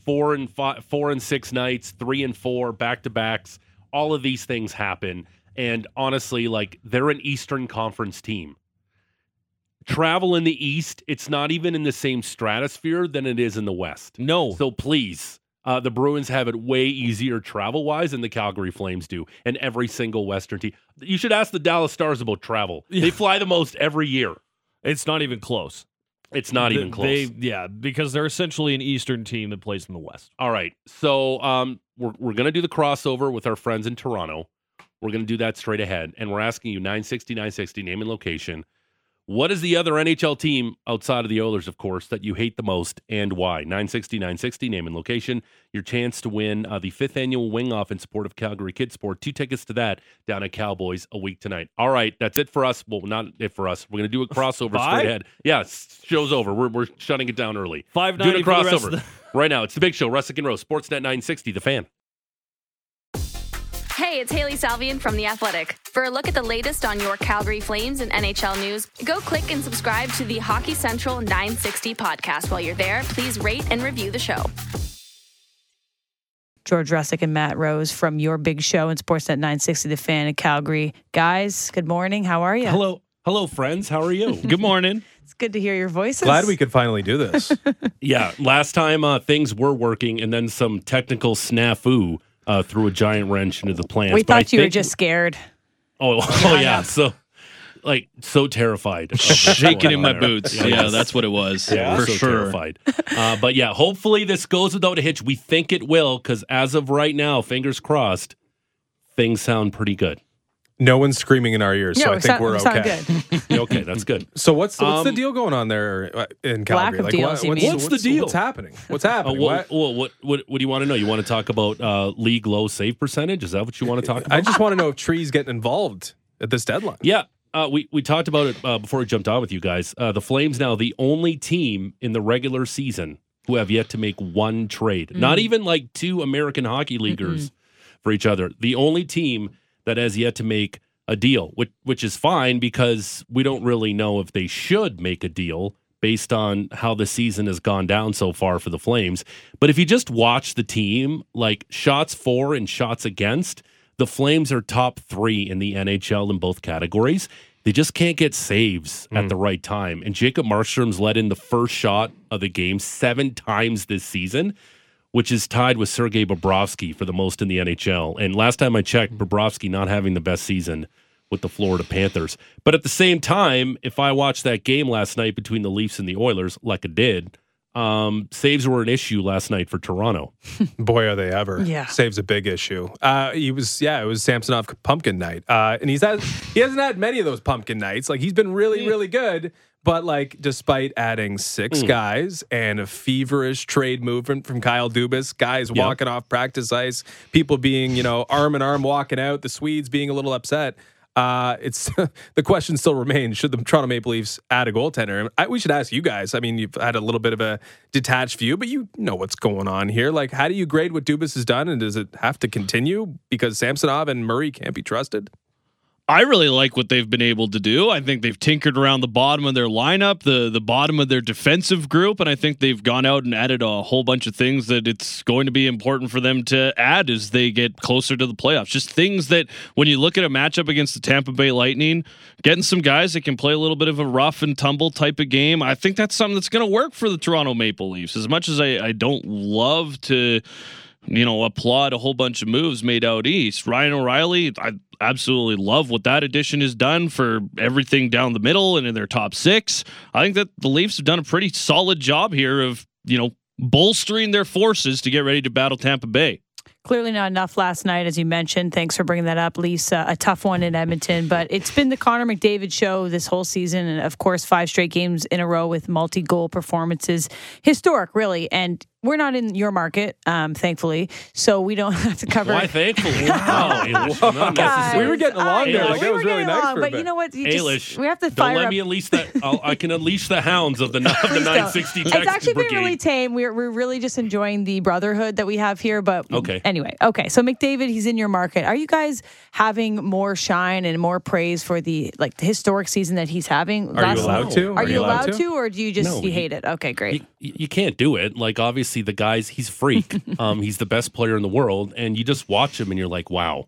four and five, four and six nights, three and four back to backs. All of these things happen, and honestly, like they're an Eastern Conference team. Travel in the East, it's not even in the same stratosphere than it is in the West. No. So please, uh, the Bruins have it way easier travel wise than the Calgary Flames do, and every single Western team. You should ask the Dallas Stars about travel. They fly the most every year. It's not even close. It's not even close. They, yeah, because they're essentially an Eastern team that plays in the West. All right. So um, we're, we're going to do the crossover with our friends in Toronto. We're going to do that straight ahead. And we're asking you 960, 960, name and location. What is the other NHL team outside of the Oilers, of course, that you hate the most and why? 960, 960, name and location. Your chance to win uh, the fifth annual Wing Off in support of Calgary Kids Sport. Two tickets to that down at Cowboys a week tonight. All right. That's it for us. Well, not it for us. We're going to do a crossover Bye? straight ahead. Yeah, show's over. We're, we're shutting it down early. Five Doing a crossover the- right now. It's the big show, Russick and Rose, Sportsnet 960, the fan. Hey, it's Hailey Salvian from The Athletic. For a look at the latest on your Calgary Flames and NHL news, go click and subscribe to the Hockey Central 960 podcast. While you're there, please rate and review the show. George Russick and Matt Rose from your big show and Sportsnet 960 The Fan in Calgary. Guys, good morning. How are you? Hello. Hello, friends. How are you? Good morning. It's good to hear your voices. Glad we could finally do this. yeah, last time uh, things were working, and then some technical snafu uh, threw a giant wrench into the plans. We But I thought you were just scared. Oh, oh yeah. So, like, so terrified. Shaking in my there. boots. Yeah, that's what it was. Yeah, for so sure. terrified. Uh, but yeah, hopefully this goes without a hitch. We think it will, because as of right now, fingers crossed, things sound pretty good. No one's screaming in our ears, so I think sound- we're we sound okay. good. okay, that's good. So what's the, what's the Um, deal going on there uh, in Lack Calgary? of Like, deals, you what's. What's the deal? What's happening? What's Uh, happening? what, What- what, what, what, what do you want to know? You want to talk about uh, league low save percentage? Is that what you want to talk about? I just want to know if Tree's getting involved at this deadline. Yeah, uh, we we talked about it uh, before we jumped on with you guys. Uh, the Flames now the only team in the regular season who have yet to make one trade. Not even like two American hockey leaguers for each other. The only team that has yet to make a deal, which which is fine because we don't really know if they should make a deal based on how the season has gone down so far for the Flames. But if you just watch the team, like shots for and shots against, the Flames are top three in the NHL in both categories. They just can't get saves at the hmm. right time. And Jacob Markstrom's let in the first shot of the game seven times this season, which is tied with Sergei Bobrovsky for the most in the NHL. And last time I checked, Bobrovsky not having the best season with the Florida Panthers. But at the same time, if I watched that game last night between the Leafs and the Oilers, like I did, um, saves were an issue last night for Toronto. Boy, are they ever! Yeah. saves a big issue. Uh, he was, yeah, it was Samsonov Pumpkin Night, uh, and he's had he hasn't had many of those pumpkin nights. Like he's been really, really good, but like despite adding six Hmm. guys and a feverish trade movement from Kyle Dubas, guys Yeah. walking off practice ice, people being you know arm in arm walking out, the Swedes being a little upset. Uh, it's the question still remains: Should the Toronto Maple Leafs add a goaltender? I, we should ask you guys. I mean, you've had a little bit of a detached view, but you know what's going on here. Like, how do you grade what Dubas has done, and does it have to continue because Samsonov and Murray can't be trusted? I really like what they've been able to do. I think they've tinkered around the bottom of their lineup, the the bottom of their defensive group, and I think they've gone out and added a whole bunch of things that it's going to be important for them to add as they get closer to the playoffs. Just things that when you look at a matchup against the Tampa Bay Lightning, getting some guys that can play a little bit of a rough and tumble type of game, I think that's something that's going to work for the Toronto Maple Leafs. As much as I, I don't love to you know, applaud a whole bunch of moves made out east. Ryan O'Reilly, I absolutely love what that addition has done for everything down the middle and in their top six. I think that the Leafs have done a pretty solid job here of, you know, bolstering their forces to get ready to battle Tampa Bay. Clearly not enough last night, as you mentioned. Thanks for bringing that up, Lisa. A tough one in Edmonton, but it's been the Connor McDavid show this whole season, and of course, five straight games in a row with multi-goal performances, historic, really. And we're not in your market, um, thankfully, so we don't have to cover. Why thankfully? Wow, Ailish, not necessary. We were getting along I there. Like we that were was really getting nice along, for a but you know what? You just- we have to don't fire let up. me unleash that. I'll, I can unleash the hounds of the, of the Please don't. 960 It's Texas actually Brigade. been really tame. We're, we're really just enjoying the brotherhood that we have here. But Okay. anyway, okay. So McDavid, he's in your market. Are you guys having more shine and more praise for the like the historic season that he's having? Are you allowed to? Are, you allowed, to? or do you just No, you you- hate it? Okay, great. you, you can't do it. Like obviously the guy's he's a freak. um, he's the best player in the world, and you just watch him and you're like, wow.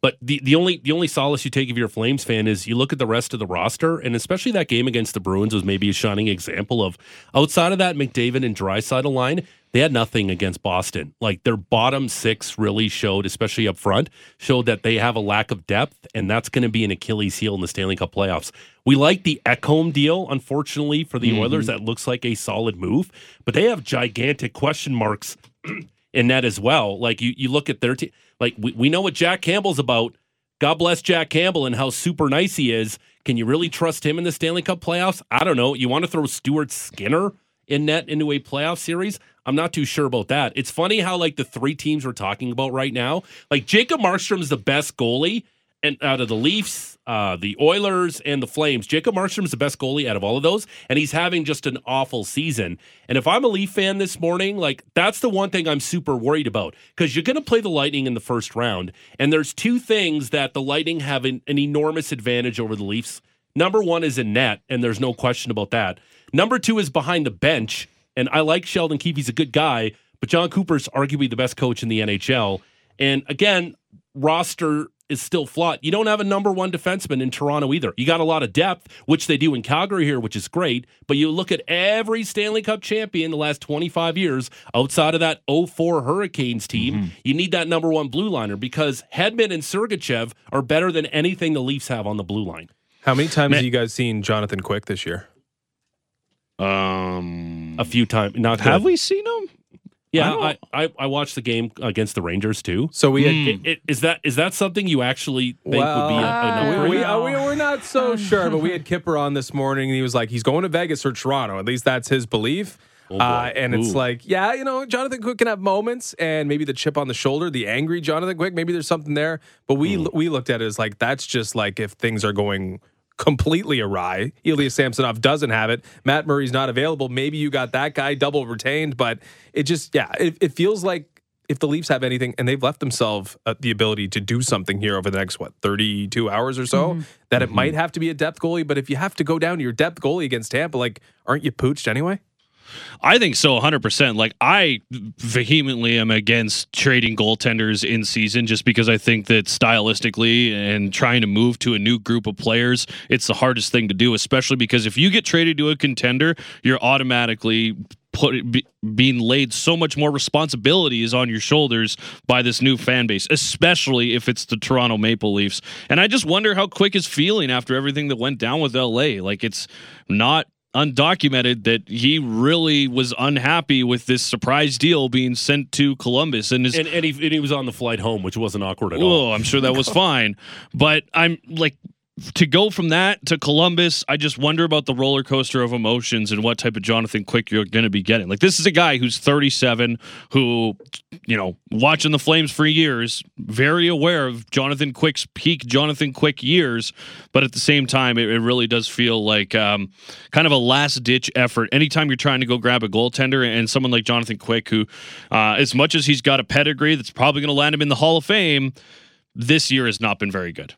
But the, the only the only solace you take if you're a Flames fan is you look at the rest of the roster, and especially that game against the Bruins was maybe a shining example of outside of that McDavid and Draisaitl line, they had nothing against Boston. Like their bottom six really showed, especially up front, showed that they have a lack of depth, and that's going to be an Achilles heel in the Stanley Cup playoffs. We like the Ekholm deal, unfortunately, for the Oilers. Mm-hmm. That looks like a solid move, but they have gigantic question marks in that as well. Like you, you look at their team. Like we, we know what Jack Campbell's about. God bless Jack Campbell and how super nice he is. Can you really trust him in the Stanley Cup playoffs? I don't know. You want to throw Stuart Skinner in net into a playoff series? I'm not too sure about that. It's funny how like the three teams we're talking about right now, like Jacob Markstrom's the best goalie, and out of the Leafs, uh, the Oilers, and the Flames, Jacob Markstrom's the best goalie out of all of those, and he's having just an awful season. And if I'm a Leaf fan this morning, like that's the one thing I'm super worried about because you're going to play the Lightning in the first round, and there's two things that the Lightning have an, an enormous advantage over the Leafs. Number one is in net, and there's no question about that. Number two is behind the bench, and I like Sheldon Keefe; he's a good guy, but Jon Cooper's arguably the best coach in the NHL. And again, roster is still flawed. You don't have a number one defenseman in Toronto either. You got a lot of depth, which they do in Calgary here, which is great. But you look at every Stanley Cup champion the last 25 years outside of that 04 Hurricanes team, Mm-hmm. you need that number one blue liner because Hedman and Sergachev are better than anything the Leafs have on the blue line. How many times have you guys seen Jonathan Quick this year? Um, A few times. Not have good. we seen him? Yeah, I I, I, I watched the game against the Rangers too. So we had I- I- is that is that something you actually think would be a, an we, upgrade? we, uh, we, we're not so sure, but we had Kipper on this morning, and he was like, he's going to Vegas or Toronto. At least that's his belief. Oh, uh, and it's like, yeah, you know, Jonathan Quick can have moments, and maybe the chip on the shoulder, the angry Jonathan Quick, maybe there's something there. But we Hmm. we looked at it as like that's just like if things are going completely awry. Ilya Samsonov doesn't have it. Matt Murray's not available. Maybe you got that guy double retained, but it just yeah, it, it feels like if the Leafs have anything, and they've left themselves uh, the ability to do something here over the next what thirty two hours or so, that it might have to be a depth goalie. But if you have to go down to your depth goalie against Tampa, like aren't you pooched anyway? I think so, 100%. Like, I vehemently am against trading goaltenders in season just because I think that stylistically and trying to move to a new group of players, it's the hardest thing to do, especially because if you get traded to a contender, you're automatically put be, being laid so much more responsibilities on your shoulders by this new fan base, especially if it's the Toronto Maple Leafs. And I just wonder how Quick is feeling after everything that went down with LA. Like it's not undocumented that he really was unhappy with this surprise deal being sent to Columbus and his and, and, he, and he was on the flight home, which wasn't awkward at all. Oh, I'm sure that was fine. But I'm like to go from that to Columbus, I just wonder about the roller coaster of emotions and what type of Jonathan Quick you're going to be getting. Like this is a guy who's 37 who you know, watching the Flames for years, very aware of Jonathan Quick's peak Jonathan Quick years, but at the same time it, it really does feel like um, kind of a last ditch effort anytime you're trying to go grab a goaltender and someone like Jonathan Quick who uh, as much as he's got a pedigree that's probably going to land him in the Hall of Fame, this year has not been very good.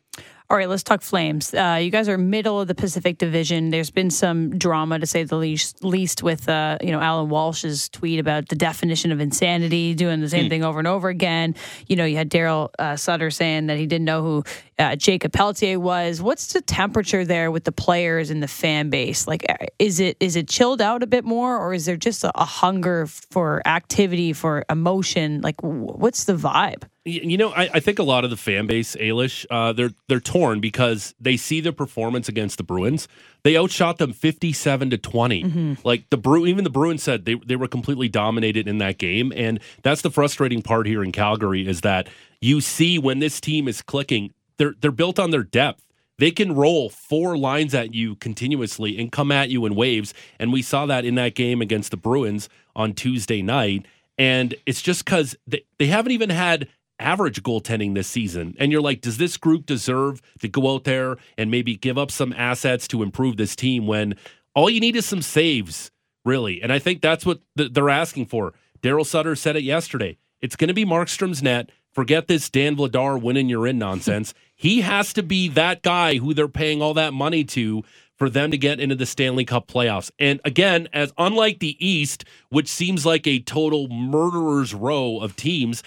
All right, let's talk Flames. Uh, you guys are middle of the Pacific Division. There's been some drama, to say the least, least with uh, you know Alan Walsh's tweet about the definition of insanity, doing the same Hmm. thing over and over again. You know, you had Daryl uh, Sutter saying that he didn't know who uh, Jacob Pelletier was. What's the temperature there with the players and the fan base? Like, uh, is it is it chilled out a bit more, or is there just a, a hunger for activity, for emotion? Like, what's the vibe? You know, I, I think a lot of the fan base, Ailish, uh, they're they're torn because they see the performance against the Bruins. They outshot them fifty-seven to 20 Like the Bru, even the Bruins said they they were completely dominated in that game, and that's the frustrating part here in Calgary is that you see when this team is clicking, they're they're built on their depth. They can roll four lines at you continuously and come at you in waves. And we saw that in that game against the Bruins on Tuesday night. And it's just because they, they haven't even had average goaltending this season. And you're like, does this group deserve to go out there and maybe give up some assets to improve this team when all you need is some saves, really? And I think that's what th- they're asking for. Daryl Sutter said it yesterday. It's going to be Markstrom's net. Forget this Dan Vladar winning you're in nonsense. he has to be that guy who they're paying all that money to for them to get into the Stanley Cup playoffs. And again, as unlike the East, which seems like a total murderer's row of teams,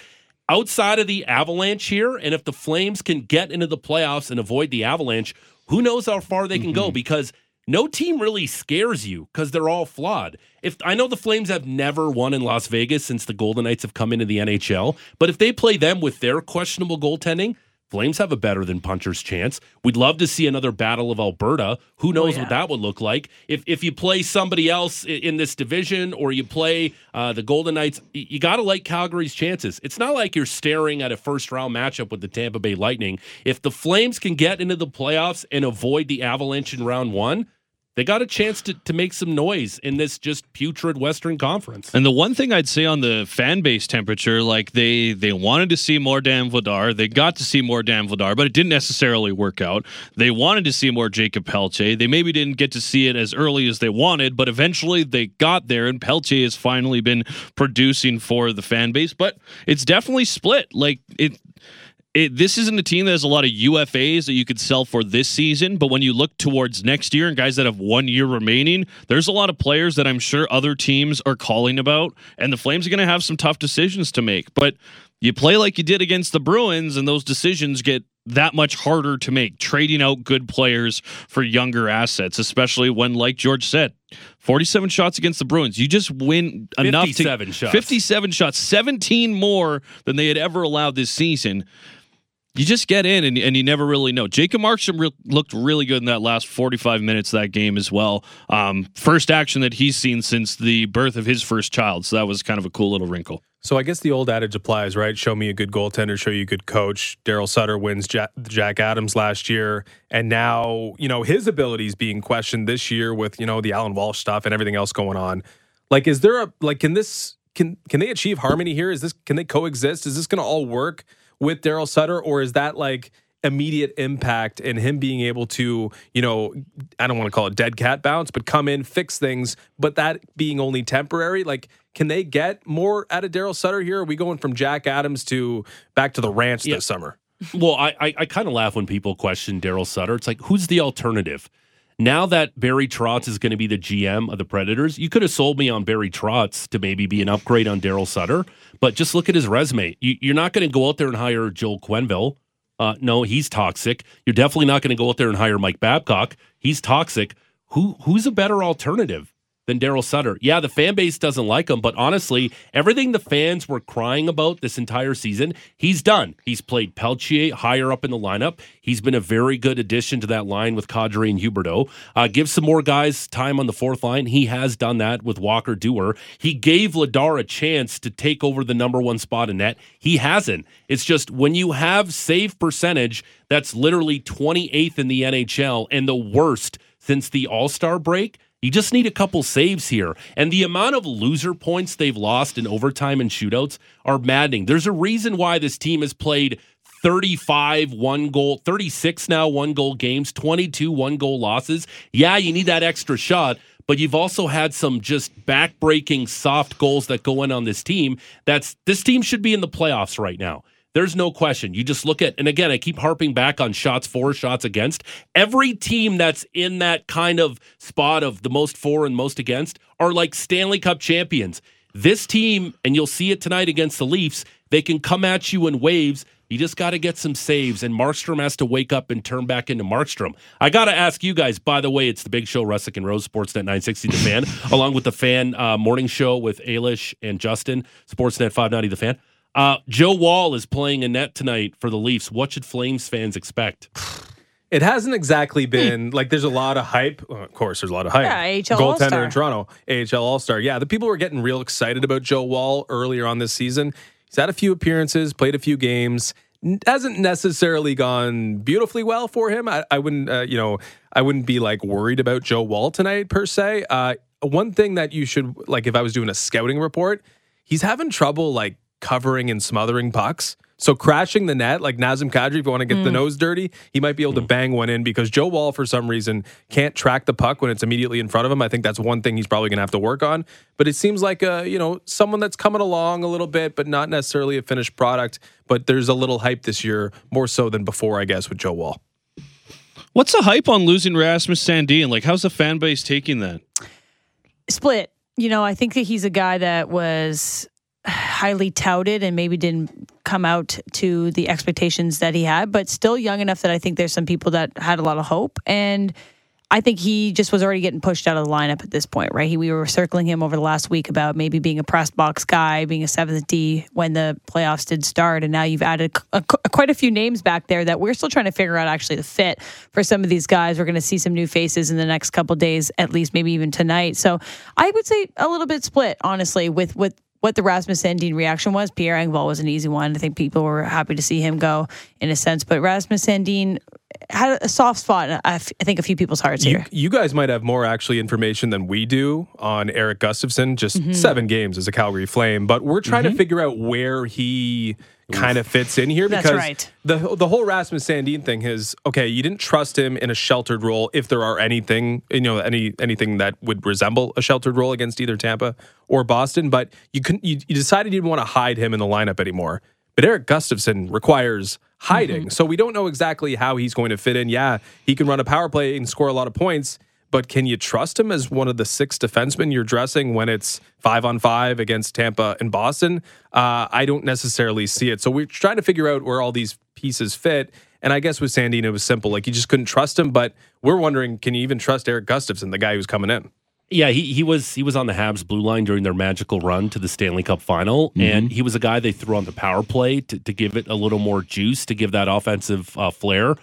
outside of the Avalanche here, and if the Flames can get into the playoffs and avoid the Avalanche, who knows how far they can go mm-hmm. because no team really scares you because they're all flawed. If I know the Flames have never won in Las Vegas since the Golden Knights have come into the NHL, but if they play them with their questionable goaltending, Flames have a better than puncher's chance. We'd love to see another Battle of Alberta. Who knows what that would look like? If if you play somebody else in this division or you play uh, the Golden Knights, you got to like Calgary's chances. It's not like you're staring at a first round matchup with the Tampa Bay Lightning. If the Flames can get into the playoffs and avoid the Avalanche in round one, they got a chance to, to make some noise in this just putrid Western Conference. And the one thing I'd say on the fan base temperature, like they they wanted to see more Dan Vladar, they got to see more Dan Vladar, but it didn't necessarily work out. They wanted to see more Jacob Pelche. They maybe didn't get to see it as early as they wanted, but eventually they got there, and Pelche has finally been producing for the fan base. But it's definitely split. Like it. It, this isn't a team that has a lot of UFAs that you could sell for this season, but when you look towards next year and guys that have one year remaining, there's a lot of players that I'm sure other teams are calling about, and the Flames are going to have some tough decisions to make. But you play like you did against the Bruins, and those decisions get that much harder to make, trading out good players for younger assets, especially when, like George said, 47 shots against the Bruins. You just win enough 57 to shots. 57 shots, 17 more than they had ever allowed this season. You just get in and, and you never really know. Jacob Markstrom re- looked really good in that last 45 minutes of that game as well. Um, first action that he's seen since the birth of his first child. So that was kind of a cool little wrinkle. So I guess the old adage applies, right? Show me a good goaltender, show you a good coach. Daryl Sutter wins Jack, Jack Adams last year, and now you know his abilities being questioned this year with you know the Alan Walsh stuff and everything else going on. Like, is there a like? Can this can can they achieve harmony here? Is this can they coexist? Is this going to all work with Daryl Sutter, or is that like? immediate impact and him being able to, you know, I don't want to call it dead cat bounce, but come in, fix things, but that being only temporary. Like, can they get more out of Daryl Sutter here? Are we going from Jack Adams to back to the ranch Yeah. this summer? Well, I I, I kind of laugh when people question Daryl Sutter. It's like, who's the alternative? Now that Barry Trotz is going to be the GM of the Predators, you could have sold me on Barry Trotz to maybe be an upgrade on Daryl Sutter. But just look at his resume. You, you're not going to go out there and hire Joel Quenneville. Uh, no, he's toxic. You're definitely not going to go out there and hire Mike Babcock. He's toxic. Who who's a better alternative than Daryl Sutter? Yeah, the fan base doesn't like him, but honestly, everything the fans were crying about this entire season, he's done. He's played Peltier higher up in the lineup. He's been a very good addition to that line with Kadri and Huberdeau. Uh, give some more guys time on the fourth line. He has done that with Walker Duehr. He gave Vladar a chance to take over the number one spot in net. He hasn't. It's just when you have save percentage that's literally 28th in the NHL and the worst since the All Star break. You just need a couple saves here. And the amount of loser points they've lost in overtime and shootouts are maddening. There's a reason why this team has played 35 one goal, 36 now one goal games, 22 one goal losses. Yeah, you need that extra shot, but you've also had some just backbreaking soft goals that go in on this team. That's this team should be in the playoffs right now. There's no question. You just look at, and again, I keep harping back on shots for, shots against. Every team that's in that kind of spot of the most for and most against are like Stanley Cup champions. This team, and you'll see it tonight against the Leafs, they can come at you in waves. You just got to get some saves, and Markstrom has to wake up and turn back into Markstrom. I got to ask you guys, by the way, it's the big show, Russick and Rose, Sportsnet 960 The Fan, along with the fan uh, morning show with Ailish and Justin, Sportsnet 590 The Fan. Uh, Joe Woll is playing a net tonight for the Leafs. What should Flames fans expect? It hasn't exactly been like there's a lot of hype. Well, of course, there's a lot of hype. Yeah, AHL Goaltender All-Star. in Toronto, AHL All Star. Yeah, the people were getting real excited about Joe Woll earlier on this season. He's had a few appearances, played a few games. N- Hasn't necessarily gone beautifully well for him. I, I wouldn't, uh, you know, I wouldn't be like worried about Joe Woll tonight per se. Uh, one thing that you should like, if I was doing a scouting report, he's having trouble like covering and smothering pucks. So crashing the net, like Nazem Kadri, if you want to get the Mm. nose dirty, he might be able to bang one in because Joe Woll, for some reason, can't track the puck when it's immediately in front of him. I think that's one thing he's probably going to have to work on. But it seems like a you know someone that's coming along a little bit, but not necessarily a finished product. But there's a little hype this year, more so than before, I guess, with Joe Woll. What's the hype on losing Rasmus Sandin? Like, how's the fan base taking that? split. You know, I think that he's a guy that was highly touted and maybe didn't come out to the expectations that he had, but still young enough that I think there's some people that had a lot of hope. And I think he just was already getting pushed out of the lineup at this point, right? He, we were circling him over the last week about maybe being a press box guy, being a seventh D when the playoffs did start, and now you've added a, a- quite a few names back there that we're still trying to figure out actually the fit for some of these guys. We're going to see some new faces in the next couple days, at least maybe even tonight. So I would say a little bit split, honestly, with with what the Rasmus Sandin reaction was. Pierre Engvall was an easy one. I think people were happy to see him go in a sense, but Rasmus Sandin had a soft spot, in, I f- I think, a few people's hearts You, here. you guys might have more actually information than we do on Erik Gustafsson, just Mhm. seven games as a Calgary Flame, but we're trying Mhm. to figure out where he kind of fits in here That's because right. the the whole Rasmus Sandin thing is okay. You didn't trust him in a sheltered role, if there are anything you know any anything that would resemble a sheltered role against either Tampa or Boston, but you couldn't. You, you decided you didn't want to hide him in the lineup anymore. But Erik Gustafsson requires hiding, so we don't know exactly how he's going to fit in. Yeah, he can run a power play and score a lot of points. But can you trust him as one of the six defensemen you're dressing when it's five on five against Tampa and Boston? Uh, I don't necessarily see it. So we're trying to figure out where all these pieces fit. And I guess with Sandin, it was simple. Like you just couldn't trust him. But we're wondering, can you even trust Erik Gustafsson, the guy who's coming in? Yeah, he, he was he was on the Habs blue line during their magical run to the Stanley Cup final, and he was a guy they threw on the power play to, to give it a little more juice, to give that offensive uh, flair.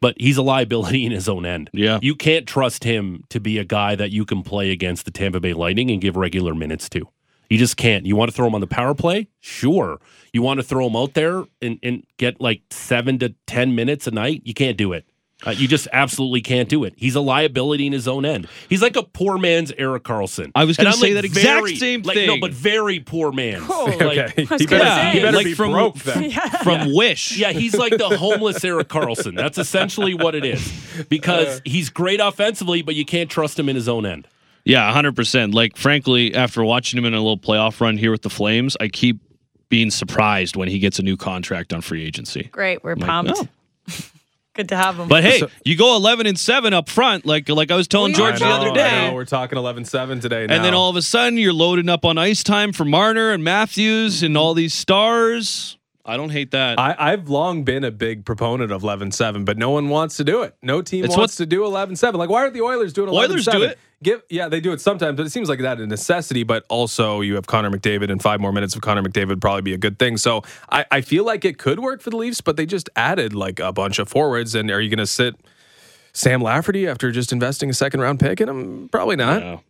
But he's a liability in his own end. Yeah. You can't trust him to be a guy that you can play against the Tampa Bay Lightning and give regular minutes to. You just can't. You want to throw him on the power play? Sure. You want to throw him out there and, and get like seven to 10 minutes a night? You can't do it. Uh, you just absolutely can't do it. He's a liability in his own end. He's like a poor man's Erik Karlsson. I was gonna say like, that exact very- same like, No, thing. but very poor man. Okay. Like, He better, he better like be from- broke then. From Wish. yeah, he's like the homeless Erik Karlsson. That's essentially what it is. Because he's great offensively, but you can't trust him in his own end. Yeah, 100%. Like, frankly, after watching him in a little playoff run here with the Flames, I keep being surprised when he gets a new contract on free agency. Great. We're Like, pumped. oh. Good to have him. But hey, you go 11 and 7 up front, like like I was telling We George the I know, other I day. know. We're talking 11-7 today. And then all of a sudden, you're loading up on ice time for Marner and Matthews and all these stars. I don't hate that. I, I've long been a big proponent of 11-7, but no one wants to do it. No team It's wants to do 11-7. Like, why aren't the Oilers doing 11-7? Oilers do it. Give, yeah, they do it sometimes, but it seems like that a necessity. But also, you have Connor McDavid, and five more minutes of Connor McDavid would probably be a good thing. So I, I feel like it could work for the Leafs, but they just added like a bunch of forwards. And are you going to sit Sam Lafferty after just investing a second round pick in him? Probably not.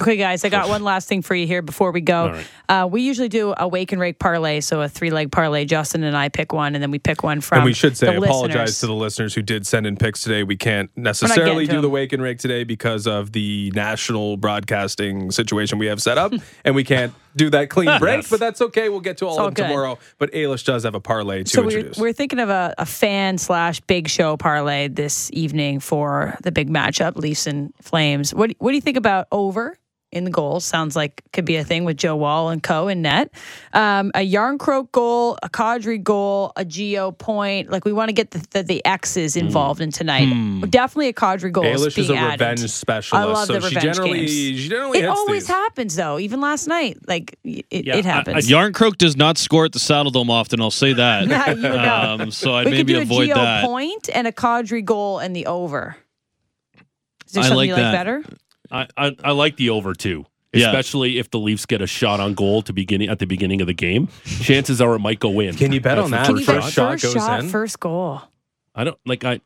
Okay, guys, I got one last thing for you here before we go. Uh, we usually do a wake and rake parlay, so a three leg parlay. Justin and I pick one, and then we pick one from. and we should say apologize listeners. to the listeners who did send in picks today. We can't necessarily do the wake and rake today because of the national broadcasting situation we have set up, and we can't do that clean break. Yes. But that's okay. We'll get to all all of them good. tomorrow. But Ailish does have a parlay to So we're, introduce. we're thinking of a, a fan slash big show parlay this evening for the big matchup, Leafs and Flames. What what do you think about over in the goals? Sounds like could be a thing with Joe Woll and Co. in net. Um, a Jarnkrok goal, a Kadri goal, a Geo point. Like we want to get the, the, the X's involved in tonight. Definitely a Kadri goal. Ailish being is a added. revenge specialist, I love so the she revenge generally games. she generally It hits always these. happens though. Even last night, like it, Yeah, it happens. I- Jarnkrok does not score at the Saddledome often. I'll say that. Yeah, you know. um, so I'd we could maybe do a avoid Geo that. point and a Kadri goal and the over. Is there I something like you like that. better? I, I, I like the over too. Yeah. Especially if the Leafs get a shot on goal to beginning at the beginning of the game, chances are it might go in. Can you bet on that? Can first you First shot first goes shot, in? first goal? I don't like I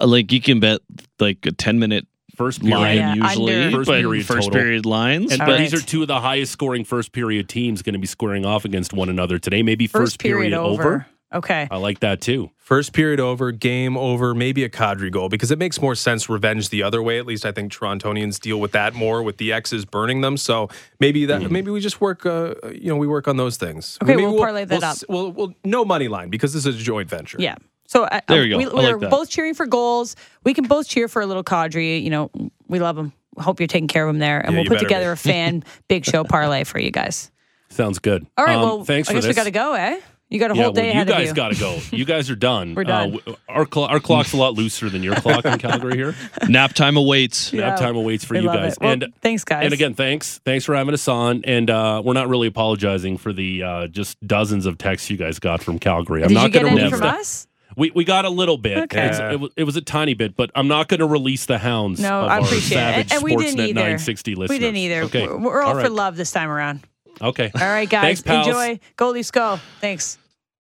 Uh, Like you can bet like a 10 minute first period. line Yeah, usually, under. First period first total. period lines. And but but All these are two of the highest scoring first period teams going to be squaring off against one another today. Maybe First, first, period, over. Okay. I like that too. First period over, game over, maybe a Kadri goal because it makes more sense revenge the other way. At least I think Torontonians deal with that more with the X's burning them. So maybe that maybe we just work uh, you know, we work on those things. Okay, maybe we'll parlay that we'll, up. s- We'll, we'll no money line because this is a joint venture. Yeah. So uh, There you go. We, we're that. both cheering for goals. We can both cheer for a little Kadri. You know, we love him. Hope you're taking care of him there, and Yeah, we'll put together be. a fan big show parlay for you guys. Sounds good. All right. Um, well, thanks I for guess we got to go, eh? You got a yeah, whole day well, ahead you guys of you. got to go. You guys are done. We're done. Uh, our clo- our clock's a lot looser than your clock in Calgary here. nap time awaits. Yeah. Nap time awaits for We you guys. Well, and thanks, guys. and again, thanks thanks for having us on. And uh, we're not really apologizing for the uh, just dozens of texts you guys got from Calgary. I'm Did not you get going to any release from the- us? We we got a little bit. Okay. It's- it, was, it was a tiny bit, but I'm not going to release the hounds. No, of I our appreciate it. savage And, and we didn't either. 960 listeners. We didn't either. Okay, We're, we're all, All for love this time around. Okay. All right, guys. Thanks, pals. Enjoy. Go Leafs, go. Thanks.